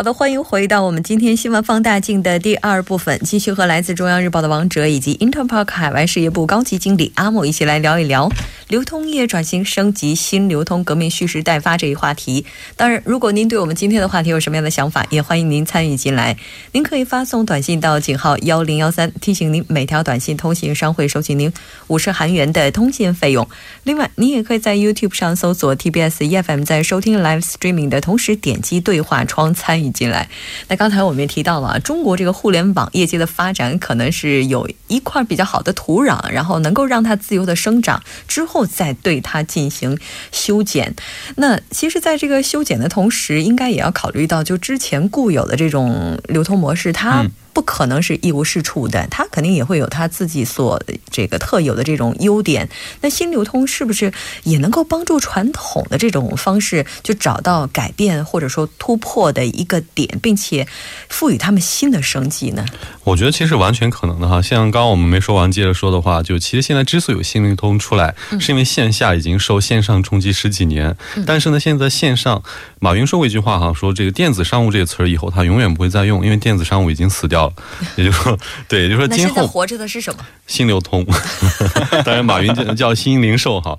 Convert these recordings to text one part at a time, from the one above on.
好的，欢迎回到我们今天新闻放大镜的第二部分，继续和来自中央日报的王哲以及 Interpark 海外事业部高级经理阿木一起来聊一聊。流通业转型升级、新流通革命蓄势待发这一话题。当然，如果您对我们今天的话题有什么样的想法，也欢迎您参与进来。您可以发送短信到井号幺零幺三，提醒您每条短信通信商会收取您五十韩元的通信费用。另外，您也可以在 YouTube 上搜索 TBS EFM，在收听 Live Streaming 的同时点击对话窗参与。进来，那刚才我们也提到了，中国这个互联网业界的发展可能是有一块比较好的土壤，然后能够让它自由的生长，之后再对它进行修剪。那其实，在这个修剪的同时，应该也要考虑到，就之前固有的这种流通模式，它。不可能是一无是处的，他肯定也会有他自己所这个特有的这种优点。那新流通是不是也能够帮助传统的这种方式就找到改变或者说突破的一个点，并且赋予他们新的生机呢？我觉得其实完全可能的哈。像刚刚我们没说完，接着说的话，就其实现在之所以有新流通出来，是因为线下已经受线上冲击十几年，但是呢，现在线上，马云说过一句话哈，说这个电子商务这个词儿以后他永远不会再用，因为电子商务已经死掉了。也就是说，对，也就是说，今后活着的是什么？新流通。当然，马云叫叫新零售哈。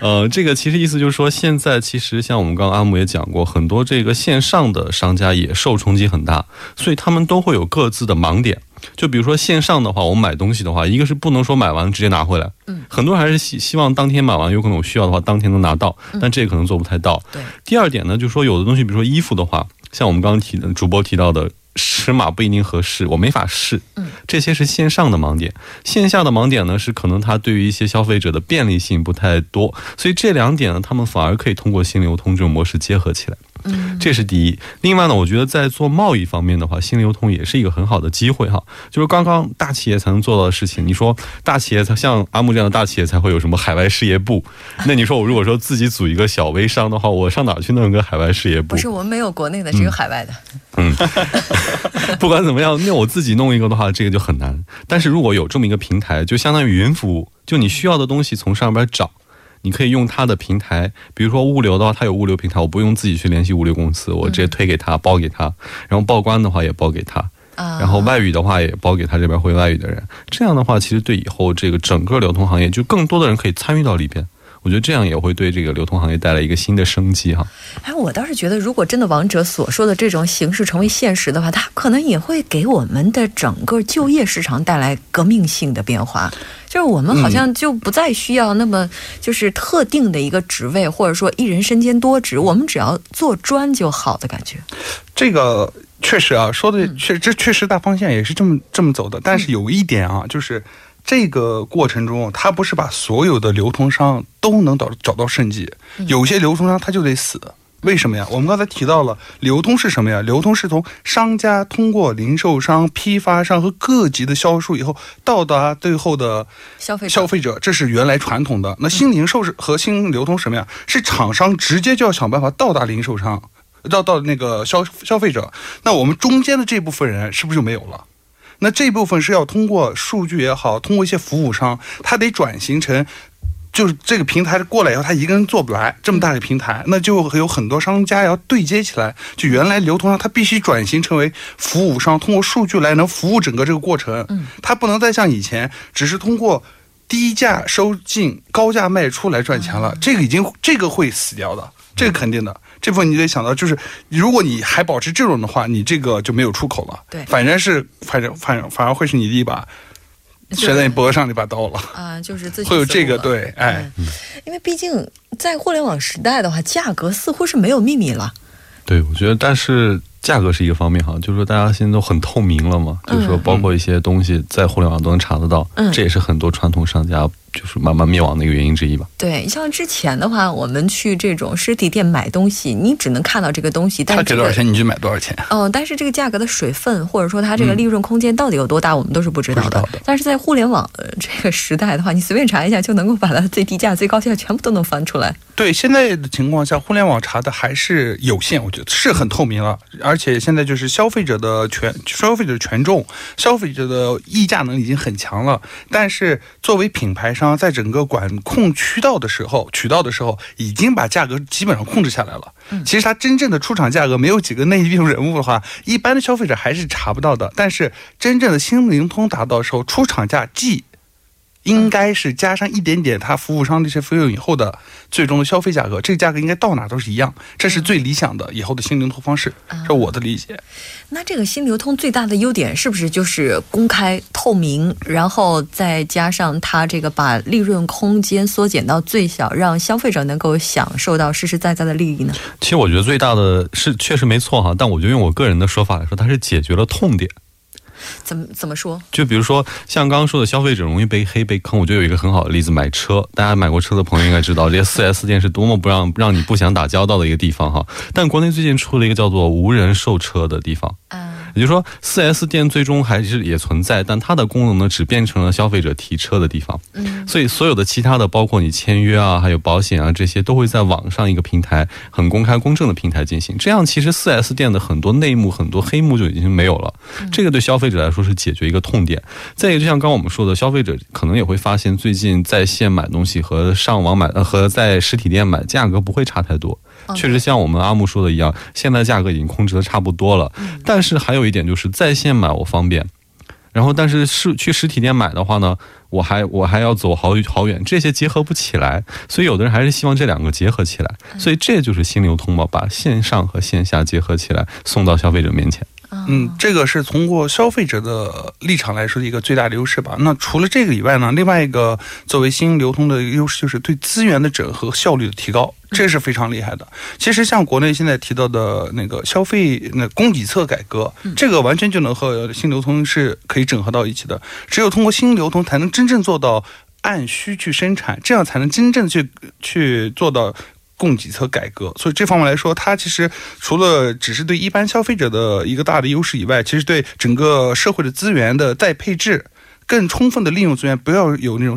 呃，这个其实意思就是说，现在其实像我们刚刚阿木也讲过，很多这个线上的商家也受冲击很大，所以他们都会有各自的盲点。就比如说线上的话，我们买东西的话，一个是不能说买完直接拿回来，嗯，很多人还是希希望当天买完，有可能我需要的话当天能拿到，但这个可能做不太到。对。第二点呢，就是说有的东西，比如说衣服的话，像我们刚刚提的主播提到的。尺码不一定合适，我没法试。嗯，这些是线上的盲点，线下的盲点呢是可能它对于一些消费者的便利性不太多，所以这两点呢，他们反而可以通过新流通这种模式结合起来。嗯，这是第一。另外呢，我觉得在做贸易方面的话，新流通也是一个很好的机会哈。就是刚刚大企业才能做到的事情。你说大企业才像阿木这样的大企业才会有什么海外事业部？那你说我如果说自己组一个小微商的话，我上哪去弄个海外事业部？不是，我们没有国内的，只有海外的。嗯，不管怎么样，那我自己弄一个的话，这个就很难。但是如果有这么一个平台，就相当于云服务，就你需要的东西从上边找。你可以用它的平台，比如说物流的话，它有物流平台，我不用自己去联系物流公司，我直接推给他，包给他，然后报关的话也包给他，然后外语的话也包给他这边会外语的人，这样的话，其实对以后这个整个流通行业，就更多的人可以参与到里边。我觉得这样也会对这个流通行业带来一个新的生机哈。哎，我倒是觉得，如果真的王者所说的这种形式成为现实的话，它可能也会给我们的整个就业市场带来革命性的变化。就是我们好像就不再需要那么就是特定的一个职位，或者说一人身兼多职，我们只要做专就好的感觉。这个确实啊，说的确这确实大方向也是这么这么走的。但是有一点啊，就是。这个过程中，他不是把所有的流通商都能找找到生计，有些流通商他就得死。为什么呀？我们刚才提到了流通是什么呀？流通是从商家通过零售商、批发商和各级的销售以后，到达最后的消费消费者，这是原来传统的。那新零售是和新流通什么呀？是厂商直接就要想办法到达零售商，到到那个消消费者。那我们中间的这部分人是不是就没有了？那这部分是要通过数据也好，通过一些服务商，他得转型成，就是这个平台过来以后，他一个人做不来这么大的平台，那就有很多商家要对接起来。就原来流通商，他必须转型成为服务商，通过数据来能服务整个这个过程。嗯，他不能再像以前只是通过低价收进、高价卖出来赚钱了。这个已经这个会死掉的，这个肯定的。这部分你得想到，就是如果你还保持这种的话，你这个就没有出口了。对，反正是反正反反而会是你的一把悬在你脖子上的一把刀了。啊，就是自己会有这个对，哎，因为毕竟在互联网时代的话，价格似乎是没有秘密了。对，我觉得，但是价格是一个方面哈，就是说大家现在都很透明了嘛，就是说包括一些东西在互联网都能查得到，这也是很多传统商家就是慢慢灭亡的一个原因之一吧。对，像之前的话，我们去这种实体店买东西，你只能看到这个东西，但是、这个、他给多少钱你就买多少钱。哦，但是这个价格的水分，或者说它这个利润空间到底有多大，我们都是不知道的。但是在互联网呃这个时代的话，你随便查一下就能够把它最低价、最高价全部都能翻出来。对，现在的情况下，互联网查的还是有限，我觉得是很透明了。而且现在就是消费者的权，消费者的权重，消费者的议价能力已经很强了。但是作为品牌商，在整个管控渠道的时候，渠道的时候，已经把价格基本上控制下来了。其实它真正的出厂价格，没有几个内地人物的话，一般的消费者还是查不到的。但是真正的新灵通达到的时候，出厂价既应该是加上一点点它服务商这些费用以后的最终的消费价格，这个价格应该到哪都是一样，这是最理想的以后的新流通方式，这是我的理解。那这个新流通最大的优点是不是就是公开透明，然后再加上它这个把利润空间缩减到最小，让消费者能够享受到实实在在的利益呢？其实我觉得最大的是确实没错哈，但我觉得用我个人的说法来说，它是解决了痛点。怎么怎么说？就比如说像刚刚说的，消费者容易被黑被坑，我觉得有一个很好的例子，买车。大家买过车的朋友应该知道，这些 四 S 店是多么不让让你不想打交道的一个地方哈。但国内最近出了一个叫做无人售车的地方。嗯，也就是说，四 S 店最终还是也存在，但它的功能呢，只变成了消费者提车的地方。嗯，所以所有的其他的，包括你签约啊，还有保险啊，这些都会在网上一个平台，很公开公正的平台进行。这样其实四 S 店的很多内幕、很多黑幕就已经没有了。这个对消费者来说是解决一个痛点。再一个，就像刚刚我们说的，消费者可能也会发现，最近在线买东西和上网买，呃，和在实体店买价格不会差太多。确实像我们阿木说的一样，现在价格已经控制的差不多了。但是还有一点就是在线买我方便，然后但是是去实体店买的话呢，我还我还要走好好远，这些结合不起来，所以有的人还是希望这两个结合起来，所以这就是新流通嘛，把线上和线下结合起来，送到消费者面前。嗯，这个是通过消费者的立场来说的一个最大的优势吧。那除了这个以外呢，另外一个作为新流通的优势就是对资源的整合效率的提高，这是非常厉害的。其实像国内现在提到的那个消费那供给侧改革，这个完全就能和新流通是可以整合到一起的。只有通过新流通，才能真正做到按需去生产，这样才能真正去去做到。供给侧改革，所以这方面来说，它其实除了只是对一般消费者的一个大的优势以外，其实对整个社会的资源的再配置、更充分的利用资源，不要有那种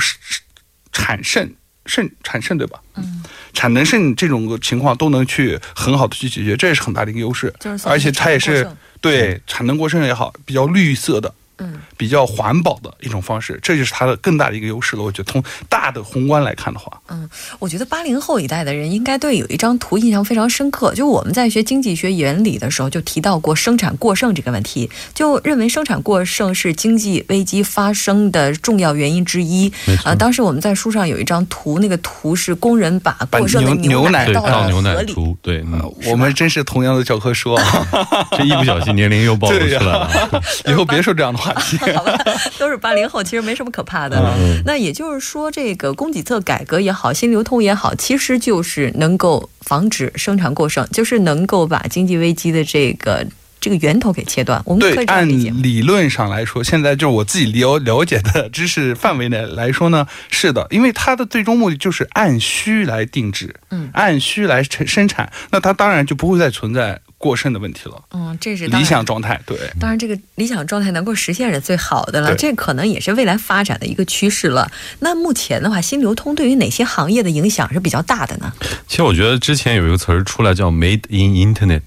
产剩、剩产剩，对吧？嗯，产能剩这种情况都能去很好的去解决，这也是很大的一个优势。就是而且它也是对产能过剩也好，比较绿色的。嗯，比较环保的一种方式，这就是它的更大的一个优势了。我觉得从大的宏观来看的话，嗯，我觉得八零后一代的人应该对有一张图印象非常深刻。就我们在学经济学原理的时候，就提到过生产过剩这个问题，就认为生产过剩是经济危机发生的重要原因之一。啊，当时我们在书上有一张图，那个图是工人把过剩的牛奶倒到牛奶里。对，嗯、我们真是同样的教科书啊！这一不小心年龄又暴露出来了。以后别说这样的话题。好吧，都是八零后，其实没什么可怕的。嗯、那也就是说，这个供给侧改革也好，新流通也好，其实就是能够防止生产过剩，就是能够把经济危机的这个这个源头给切断。我们可以按理论上来说，现在就是我自己了了解的知识范围内来说呢，是的，因为它的最终目的就是按需来定制，嗯，按需来生产，那它当然就不会再存在。过剩的问题了，嗯，这是理想状态。对，当然这个理想状态能够实现是最好的了，这可能也是未来发展的一个趋势了。那目前的话，新流通对于哪些行业的影响是比较大的呢？其实我觉得之前有一个词儿出来叫 “made in internet”。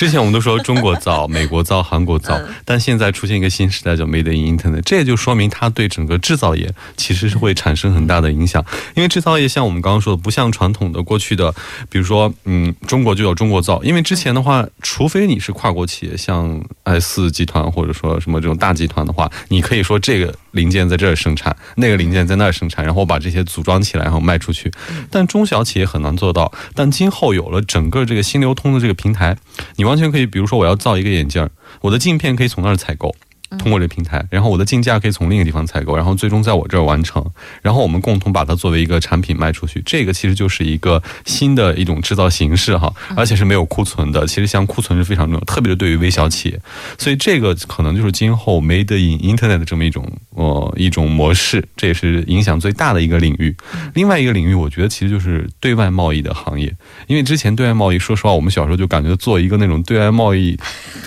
之前我们都说中国造、美国造、韩国造，但现在出现一个新时代叫 “Made in Internet”，这也就说明它对整个制造业其实是会产生很大的影响。因为制造业像我们刚刚说的，不像传统的过去的，比如说，嗯，中国就有中国造。因为之前的话，除非你是跨国企业，像 S 集团或者说什么这种大集团的话，你可以说这个零件在这儿生产，那个零件在那儿生产，然后把这些组装起来，然后卖出去。但中小企业很难做到。但今后有了整个这个新流通的这个平台，你完全可以，比如说我要造一个眼镜，我的镜片可以从那儿采购，通过这平台，然后我的竞价可以从另一个地方采购，然后最终在我这儿完成，然后我们共同把它作为一个产品卖出去。这个其实就是一个新的一种制造形式哈，而且是没有库存的。其实像库存是非常重要，特别是对于微小企业，所以这个可能就是今后 Made in Internet 的这么一种呃一种模式，这也是影响最大的一个领域。另外一个领域，我觉得其实就是对外贸易的行业，因为之前对外贸易，说实话，我们小时候就感觉做一个那种对外贸易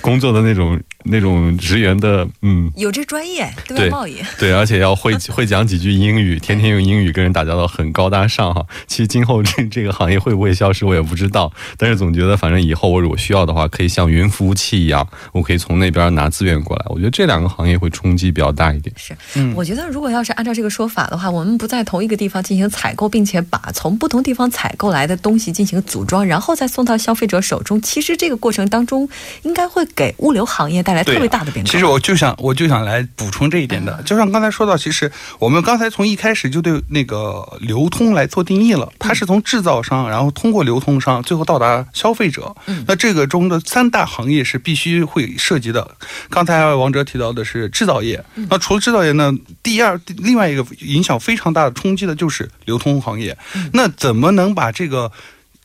工作的那种那种职员的，嗯，有这专业对外贸易，对，而且要会 会讲几句英语，天天用英语跟人打交道，很高大上哈。其实今后这 这个行业会不会消失，我也不知道。但是总觉得，反正以后我如果需要的话，可以像云服务器一样，我可以从那边拿资源过来。我觉得这两个行业会冲击比较大一点。是，我觉得如果要是按照这个说法的话，我们不在同一个地方进行采购，并且把从不同地方采购来的东西进行组装，然后再送到消费者手中，其实这个过程当中应该会给物流行业带来特别大的变化。其实我就想，我就想来补充这一点的，就像刚才说到，其实我们刚才从一开始就对那个流通来做定义了，它是从制造商，然后通过流通商，最后到达消费者。嗯，那这个中的三大行业是必须会涉及的。刚才王哲提到的是制造业，那除了制造业呢，第二另外一个影响非常大的冲击的就是流通行业。那怎么能把这个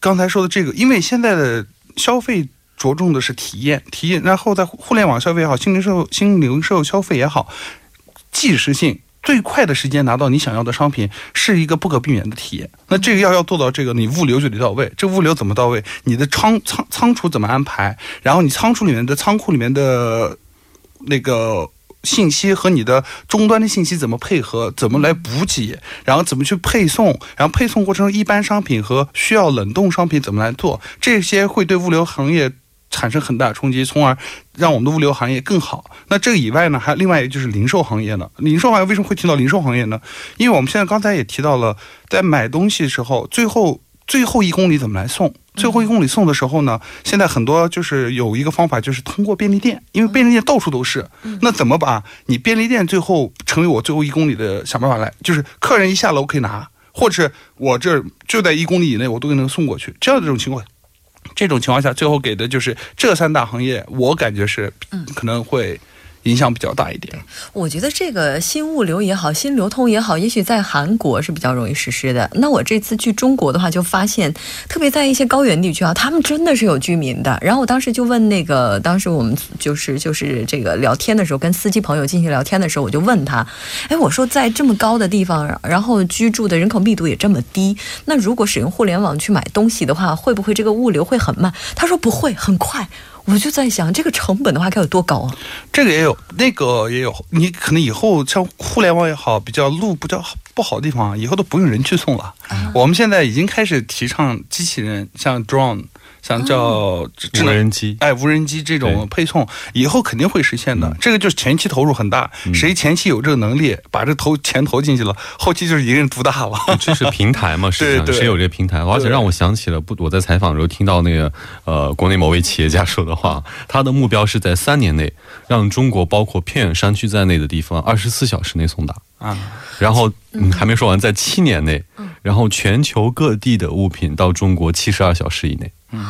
刚才说的这个，因为现在的消费着重的是体验，体验，然后在互联网消费也好，新零售新零售消费也好，即时性。最快的时间拿到你想要的商品是一个不可避免的体验。那这个要要做到这个，你物流就得到位。这物流怎么到位？你的仓仓仓储怎么安排？然后你仓储里面的仓库里面的那个信息和你的终端的信息怎么配合？怎么来补给？然后怎么去配送？然后配送过程中一般商品和需要冷冻商品怎么来做？这些会对物流行业。产生很大冲击，从而让我们的物流行业更好。那这个以外呢，还另外一个就是零售行业呢。零售行业为什么会提到零售行业呢？因为我们现在刚才也提到了，在买东西的时候，最后最后一公里怎么来送？最后一公里送的时候呢，现在很多就是有一个方法，就是通过便利店，因为便利店到处都是。那怎么把你便利店最后成为我最后一公里的想办法来？就是客人一下楼可以拿，或者我这就在一公里以内，我都给能送过去。这样的这种情况。这种情况下，最后给的就是这三大行业，我感觉是，可能会。影响比较大一点。我觉得这个新物流也好，新流通也好，也许在韩国是比较容易实施的。那我这次去中国的话，就发现，特别在一些高原地区啊，他们真的是有居民的。然后我当时就问那个，当时我们就是就是这个聊天的时候，跟司机朋友进行聊天的时候，我就问他，哎，我说在这么高的地方，然后居住的人口密度也这么低，那如果使用互联网去买东西的话，会不会这个物流会很慢？他说不会，很快。我就在想，这个成本的话该有多高啊？这个也有，那个也有。你可能以后像互联网也好，比较路比较不好的地方，以后都不用人去送了。我们现在已经开始提倡机器人，像 drone。像叫无人机，哎，无人机这种配送以后肯定会实现的。这个就是前期投入很大，谁前期有这个能力，把这投钱投进去了，后期就是一个人独大了。这是平台嘛？实际上谁有这个平台？而且让我想起了不，我在采访的时候听到那个呃，国内某位企业家说的话，他的目标是在三年内让中国包括偏远山区在内的地方二十四小时内送达啊。然后嗯，还没说完，在七年内，然后全球各地的物品到中国七十二小时以内。嗯，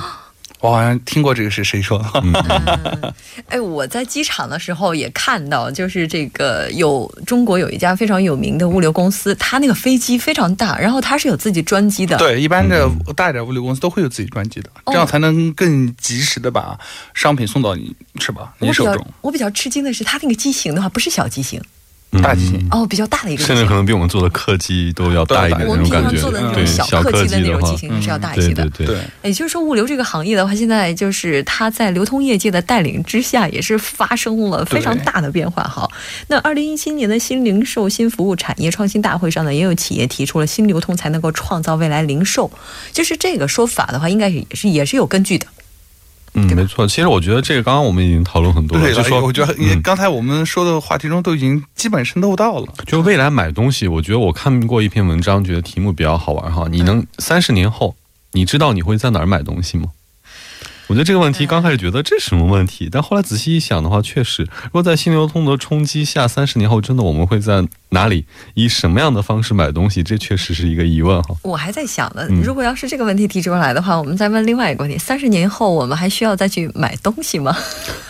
我好像听过这个是谁说的？哎，我在机场的时候也看到，就是这个有中国有一家非常有名的物流公司，它那个飞机非常大，然后它是有自己专机的。对，一般的大一点物流公司都会有自己专机的，这样才能更及时的把商品送到你是吧？你手中。我比较吃惊的是，它那个机型的话不是小机型。大机型哦，比较大的一个，甚至可能比我们做的客机都要大一点那种感觉。做的那种小客机的那种机型是要大一些的。对对对。也就是说，物流这个行业的话，现在就是它在流通业界的带领之下，也是发生了非常大的变化。哈，那二零一七年的新零售新服务产业创新大会上呢，也有企业提出了新流通才能够创造未来零售，就是这个说法的话，应该也是也是有根据的。嗯，没错。其实我觉得这个刚刚我们已经讨论很多了，就说我觉得你刚才我们说的话题中都已经基本渗透到了。就未来买东西，我觉得我看过一篇文章，觉得题目比较好玩哈。你能三十年后，你知道你会在哪儿买东西吗？我觉得这个问题刚开始觉得这是什么问题，但后来仔细一想的话，确实，如果在新流通的冲击下，三十年后真的我们会在哪里以什么样的方式买东西，这确实是一个疑问哈。我还在想呢，如果要是这个问题提出来的话，我们再问另外一个问题：三十年后我们还需要再去买东西吗？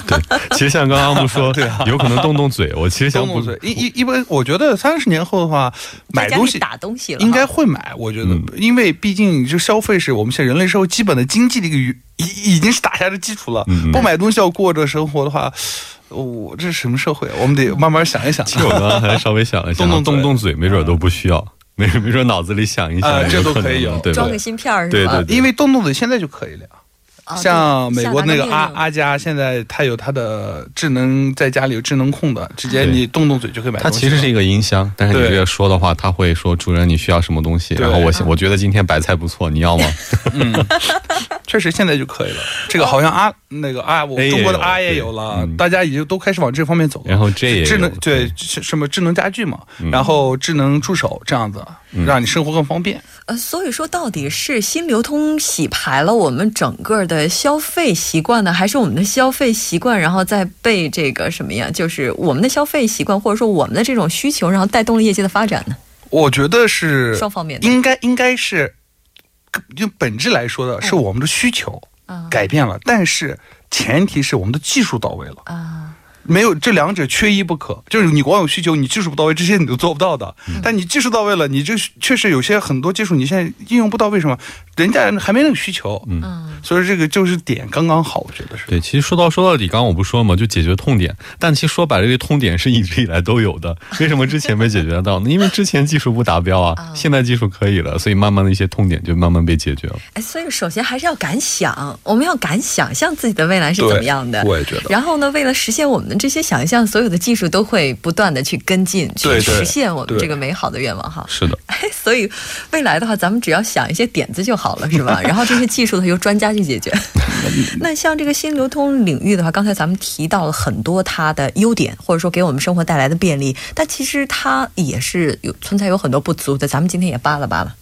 对，其实像刚刚不说，对，有可能动动嘴。我其实想动动嘴，因因因为我觉得三十年后的话，买东西打东西了，应该会买。我觉得，因为毕竟就消费是我们现在人类社会基本的经济的一个。已已经是打下的基础了，不买东西要过着生活的话，我、这是什么社会啊？我们得慢慢想一想。其实我刚刚还稍微想了想，动动动动嘴，没准都不需要，没没准脑子里想一想呃，这都可以有对吧装个？芯片儿是吧？对对对因为动动嘴现在就可以了像美国那个阿阿佳，现在它有它的智能，在家里有智能控的，直接你动动嘴就可以买它东西了。其实是一个音箱，但是你对。这个说的话，它会说主人你需要什么东西，然后我我觉得今天白菜不错，你要吗？嗯。确实现在就可以了。这个好像阿那个阿，我们中国的阿也有了嗯，大家已经都开始往这方面走了。然后这也智能对什么智能家居嘛，嗯。然后智能助手这样子，让你生活更方便。呃，所以说到底是新流通洗牌了我们整个的消费习惯呢，还是我们的消费习惯，然后再被这个什么呀？就是我们的消费习惯，或者说我们的这种需求，然后带动了业界的发展呢？我觉得是双方面的应该应该是，就本质来说的是我们的需求啊改变了，但是前提是我们的技术到位了。啊，没有这两者缺一不可，就是你光有需求，你技术不到位，这些你都做不到的。但你技术到位了，你这确实有些很多技术你现在应用不到，为什么？人家还没那个需求，嗯，所以这个就是点刚刚好，我觉得是。对，其实说到说到底，刚刚我不说了吗？就解决痛点，但其实说白了，这个痛点是一直以来都有的。为什么之前没解决得到呢？因为之前技术不达标啊，现在技术可以了，所以慢慢的一些痛点就慢慢被解决了。哎，所以首先还是要敢想，我们要敢想象自己的未来是怎么样的。我也觉得然后呢，为了实现我们的这些想象，所有的技术都会不断的去跟进，去实现我们这个美好的愿望哈。是的，哎，所以未来的话，咱们只要想一些点子就好了，是吧？然后这些技术呢，由专家去解决。那像这个新流通领域的话，刚才咱们提到了很多它的优点，或者说给我们生活带来的便利，但其实它也是有存在有很多不足的。咱们今天也扒拉扒拉。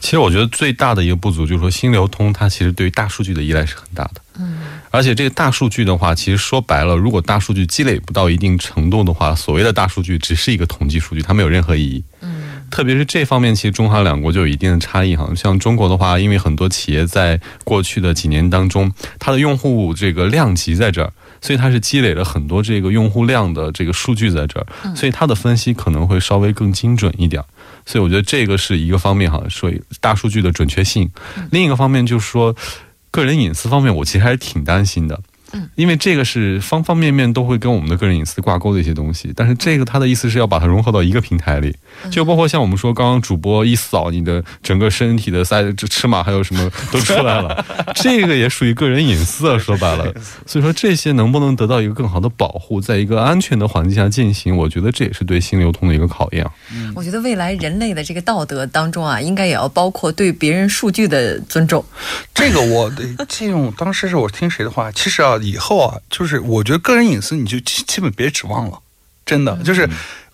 其实我觉得最大的一个不足就是说，新流通它其实对于大数据的依赖是很大的。嗯，而且这个大数据的话，其实说白了，如果大数据积累不到一定程度的话，所谓的大数据只是一个统计数据，它没有任何意义。嗯，特别是这方面，其实中韩两国就有一定的差异哈。像中国的话，因为很多企业在过去的几年当中，它的用户这个量级在这儿。所以它是积累了很多这个用户量的这个数据在这儿，所以它的分析可能会稍微更精准一点儿。所以我觉得这个是一个方面哈，说大数据的准确性。另一个方面就是说，个人隐私方面，我其实还是挺担心的。因为这个是方方面面都会跟我们的个人隐私挂钩的一些东西，但是这个它的意思是要把它融合到一个平台里，就包括像我们说刚刚主播一扫你的整个身体的 size 这尺码还有什么都出来了，这个也属于个人隐私啊，说白了，所以说这些能不能得到一个更好的保护，在一个安全的环境下进行，我觉得这也是对新流通的一个考验。啊。我觉得未来人类的这个道德当中啊，应该也要包括对别人数据的尊重。这个我得借用当时是我听谁的话，其实啊，以后啊，就是我觉得个人隐私你就基基本别指望了，真的就是。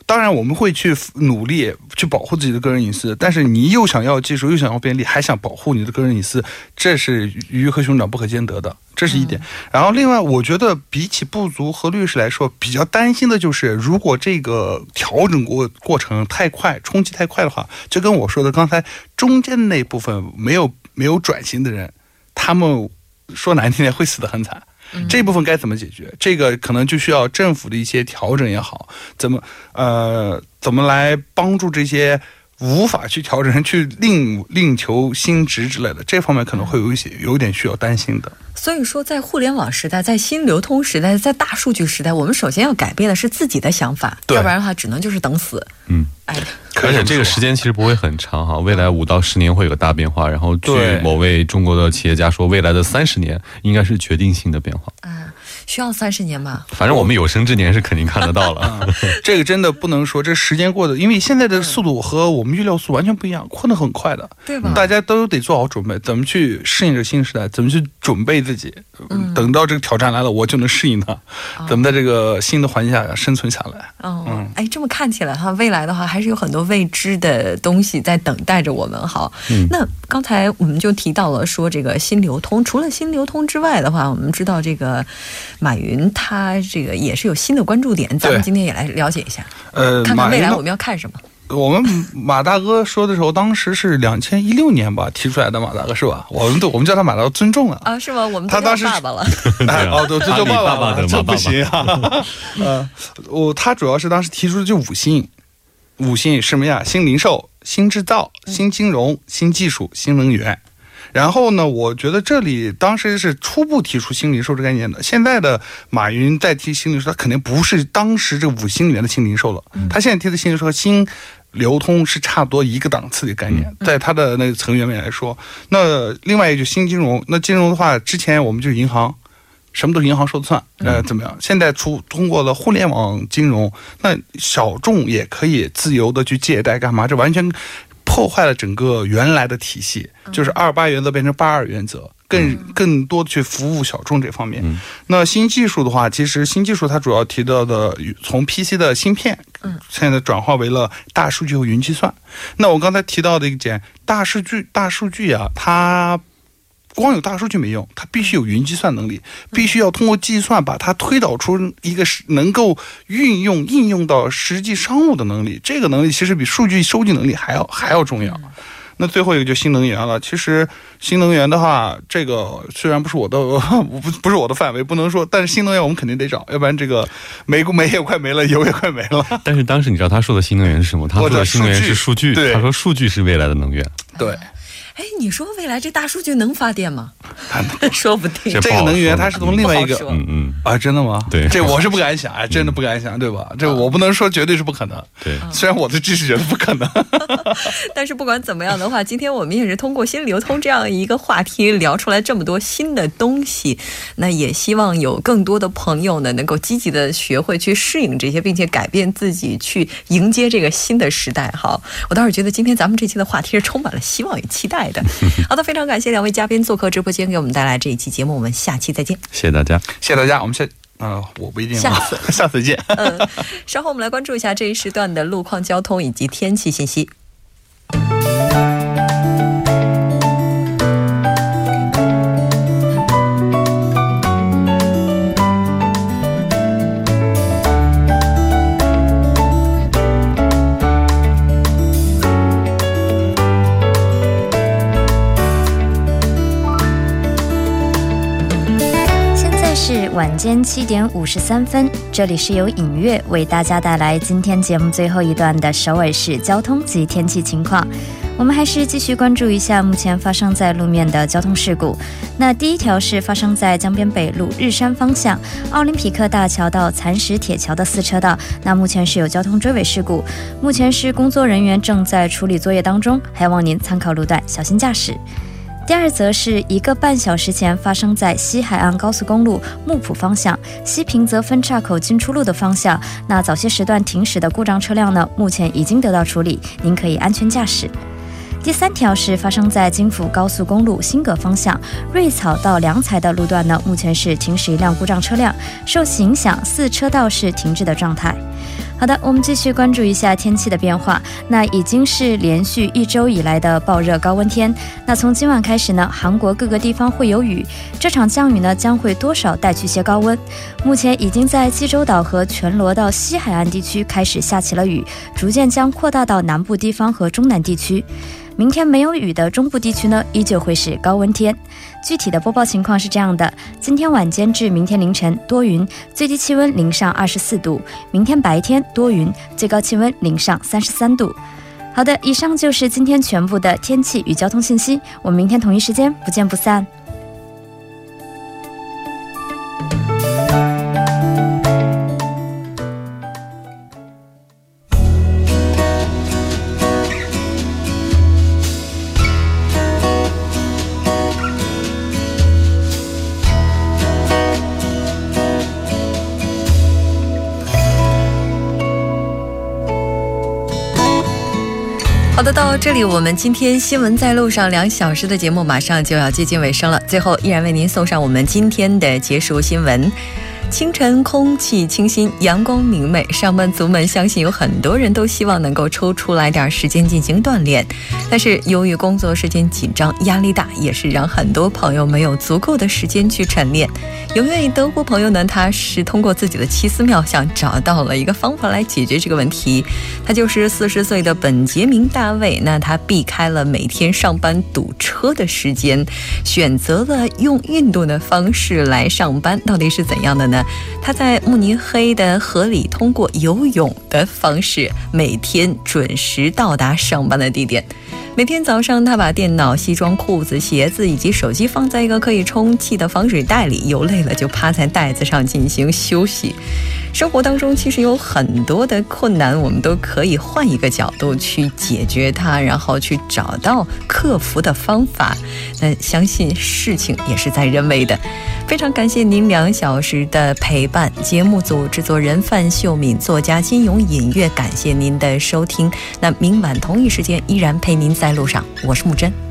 当然，我们会去努力去保护自己的个人隐私，但是你又想要技术，又想要便利，还想保护你的个人隐私，这是鱼和熊掌不可兼得的，这是一点。然后，另外，我觉得比起不足和律师来说，比较担心的就是，如果这个调整过过程太快，冲击太快的话，就跟我说的刚才中间那部分没有没有转型的人，他们说难听点会死得很惨。这部分该怎么解决？这个可能就需要政府的一些调整也好，怎么呃怎么来帮助这些无法去调整人去另另求新职之类的，这方面可能会有一些有点需要担心的。所以说，在互联网时代，在新流通时代，在大数据时代，我们首先要改变的是自己的想法，要不然的话，只能就是等死。嗯，哎，而且这个时间其实不会很长哈，未来五到十年会有个大变化。然后据某位中国的企业家说，未来的三十年应该是决定性的变化。啊，需要三十年吗？反正我们有生之年是肯定看得到了。这个真的不能说，这时间过得，因为现在的速度和我们预料速度完全不一样，扩得很快的。对吧？大家都得做好准备，怎么去适应这新时代，怎么去准备自己，等到这个挑战来了，我就能适应它，怎么在这个新的环境下生存下来。哦，哎，这么看起来哈，未来的话还是有很多未知的东西在等待着我们哈。那刚才我们就提到了说这个新流通，除了新流通之外的话，我们知道这个马云他这个也是有新的关注点，咱们今天也来了解一下，呃，看看未来我们要看什么。我们马大哥说的时候，当时是两千一六年吧提出来的，马大哥是吧？我们都 我们叫他马大哥，尊重啊。啊，是吗？我们他当时爸爸了。哎哦，对，这阿里就爸爸爸的了，这不行啊。呃，我他主要是当时提出的就五新，五新什么呀？新零售、新制造、新金融、新技术、新能源。然后呢，我觉得这里当时是初步提出新零售这个概念的。现在的马云在提新零售，他肯定不是当时这五星里面的新零售了。他现在提的新零售和新流通是差不多一个档次的概念，在他的那个层员面来说。那另外一个就新金融，那金融的话，之前我们就是银行。什么都是银行说了算，呃，怎么样？现在出通过了互联网金融，那小众也可以自由的去借贷干嘛？这完全破坏了整个原来的体系，就是二八原则变成八二原则，更更多的去服务小众这方面。那新技术的话，其实新技术它主要提到的从 PC 的芯片，现在转化为了大数据和云计算。那我刚才提到的一点，大数据，大数据啊，它。光有大数据没用，它必须有云计算能力，必须要通过计算把它推导出一个能够运用应用到实际商务的能力。这个能力其实比数据收集能力还要还要重要。那最后一个就新能源了。其实新能源的话，这个虽然不是我的不 不是我的范围，不能说，但是新能源我们肯定得找，要不然这个煤煤也快没了，油也快没了。但是当时你知道他说的新能源是什么？他说的新能源是数据，他说数据是未来的能源。对。哎，你说未来这大数据能发电吗？说不定这个能源它是从另外一个，嗯嗯啊，真的吗？对，这我是不敢想，哎，真的不敢想，对吧？这我不能说绝对是不可能。对，虽然我的知识觉得不可能，但是不管怎么样的话，今天我们也是通过新流通这样一个话题聊出来这么多新的东西。那也希望有更多的朋友呢，能够积极的学会去适应这些，并且改变自己，去迎接这个新的时代。哈，我倒是觉得今天咱们这期的话题是充满了希望与期待。好的，非常感谢两位嘉宾做客直播间，给我们带来这一期节目。我们下期再见，谢谢大家，谢谢大家，我们下呃，我不一定，下次 下次见。嗯，稍后我们来关注一下这一时段的路况、交通以及天气信息。晚间七点五十三分，这里是由影月为大家带来今天节目最后一段的首尔市交通及天气情况。我们还是继续关注一下目前发生在路面的交通事故。那第一条是发生在江边北路日山方向奥林匹克大桥到蚕石铁桥的四车道，那目前是有交通追尾事故，目前是工作人员正在处理作业当中，还望您参考路段，小心驾驶。第二则是一个半小时前发生在西海岸高速公路木浦方向西平泽分岔口进出路的方向，那早些时段停驶的故障车辆呢，目前已经得到处理，您可以安全驾驶。第三条是发生在京釜高速公路新葛方向瑞草到良才的路段呢，目前是停驶一辆故障车辆，受其影响，四车道是停滞的状态。好的，我们继续关注一下天气的变化。那已经是连续一周以来的暴热高温天。那从今晚开始呢，韩国各个地方会有雨。这场降雨呢，将会多少带去些高温。目前已经在济州岛和全罗到西海岸地区开始下起了雨，逐渐将扩大到南部地方和中南地区。明天没有雨的中部地区呢，依旧会是高温天。具体的播报情况是这样的：今天晚间至明天凌晨多云，最低气温零上二十四度；明天白天多云，最高气温零上三十三度。好的，以上就是今天全部的天气与交通信息。我们明天同一时间不见不散。里，我们今天新闻在路上两小时的节目马上就要接近尾声了。最后，依然为您送上我们今天的结束新闻。清晨空气清新，阳光明媚，上班族们相信有很多人都希望能够抽出来点时间进行锻炼，但是由于工作时间紧张、压力大，也是让很多朋友没有足够的时间去晨练。有位德国朋友呢，他是通过自己的奇思妙想找到了一个方法来解决这个问题，他就是四十岁的本杰明·大卫。那他他避开了每天上班堵车的时间，选择了用运动的方式来上班，到底是怎样的呢？他在慕尼黑的河里通过游泳的方式，每天准时到达上班的地点。每天早上，他把电脑、西装、裤子、鞋子以及手机放在一个可以充气的防水袋里，游累了就趴在袋子上进行休息。生活当中其实有很多的困难，我们都可以换一个角度去解决它，然后去找到克服的方法。那相信事情也是在人为的。非常感谢您两小时的陪伴。节目组制作人范秀敏，作家金勇，音乐感谢您的收听。那明晚同一时间依然陪您在在路上，我是木真。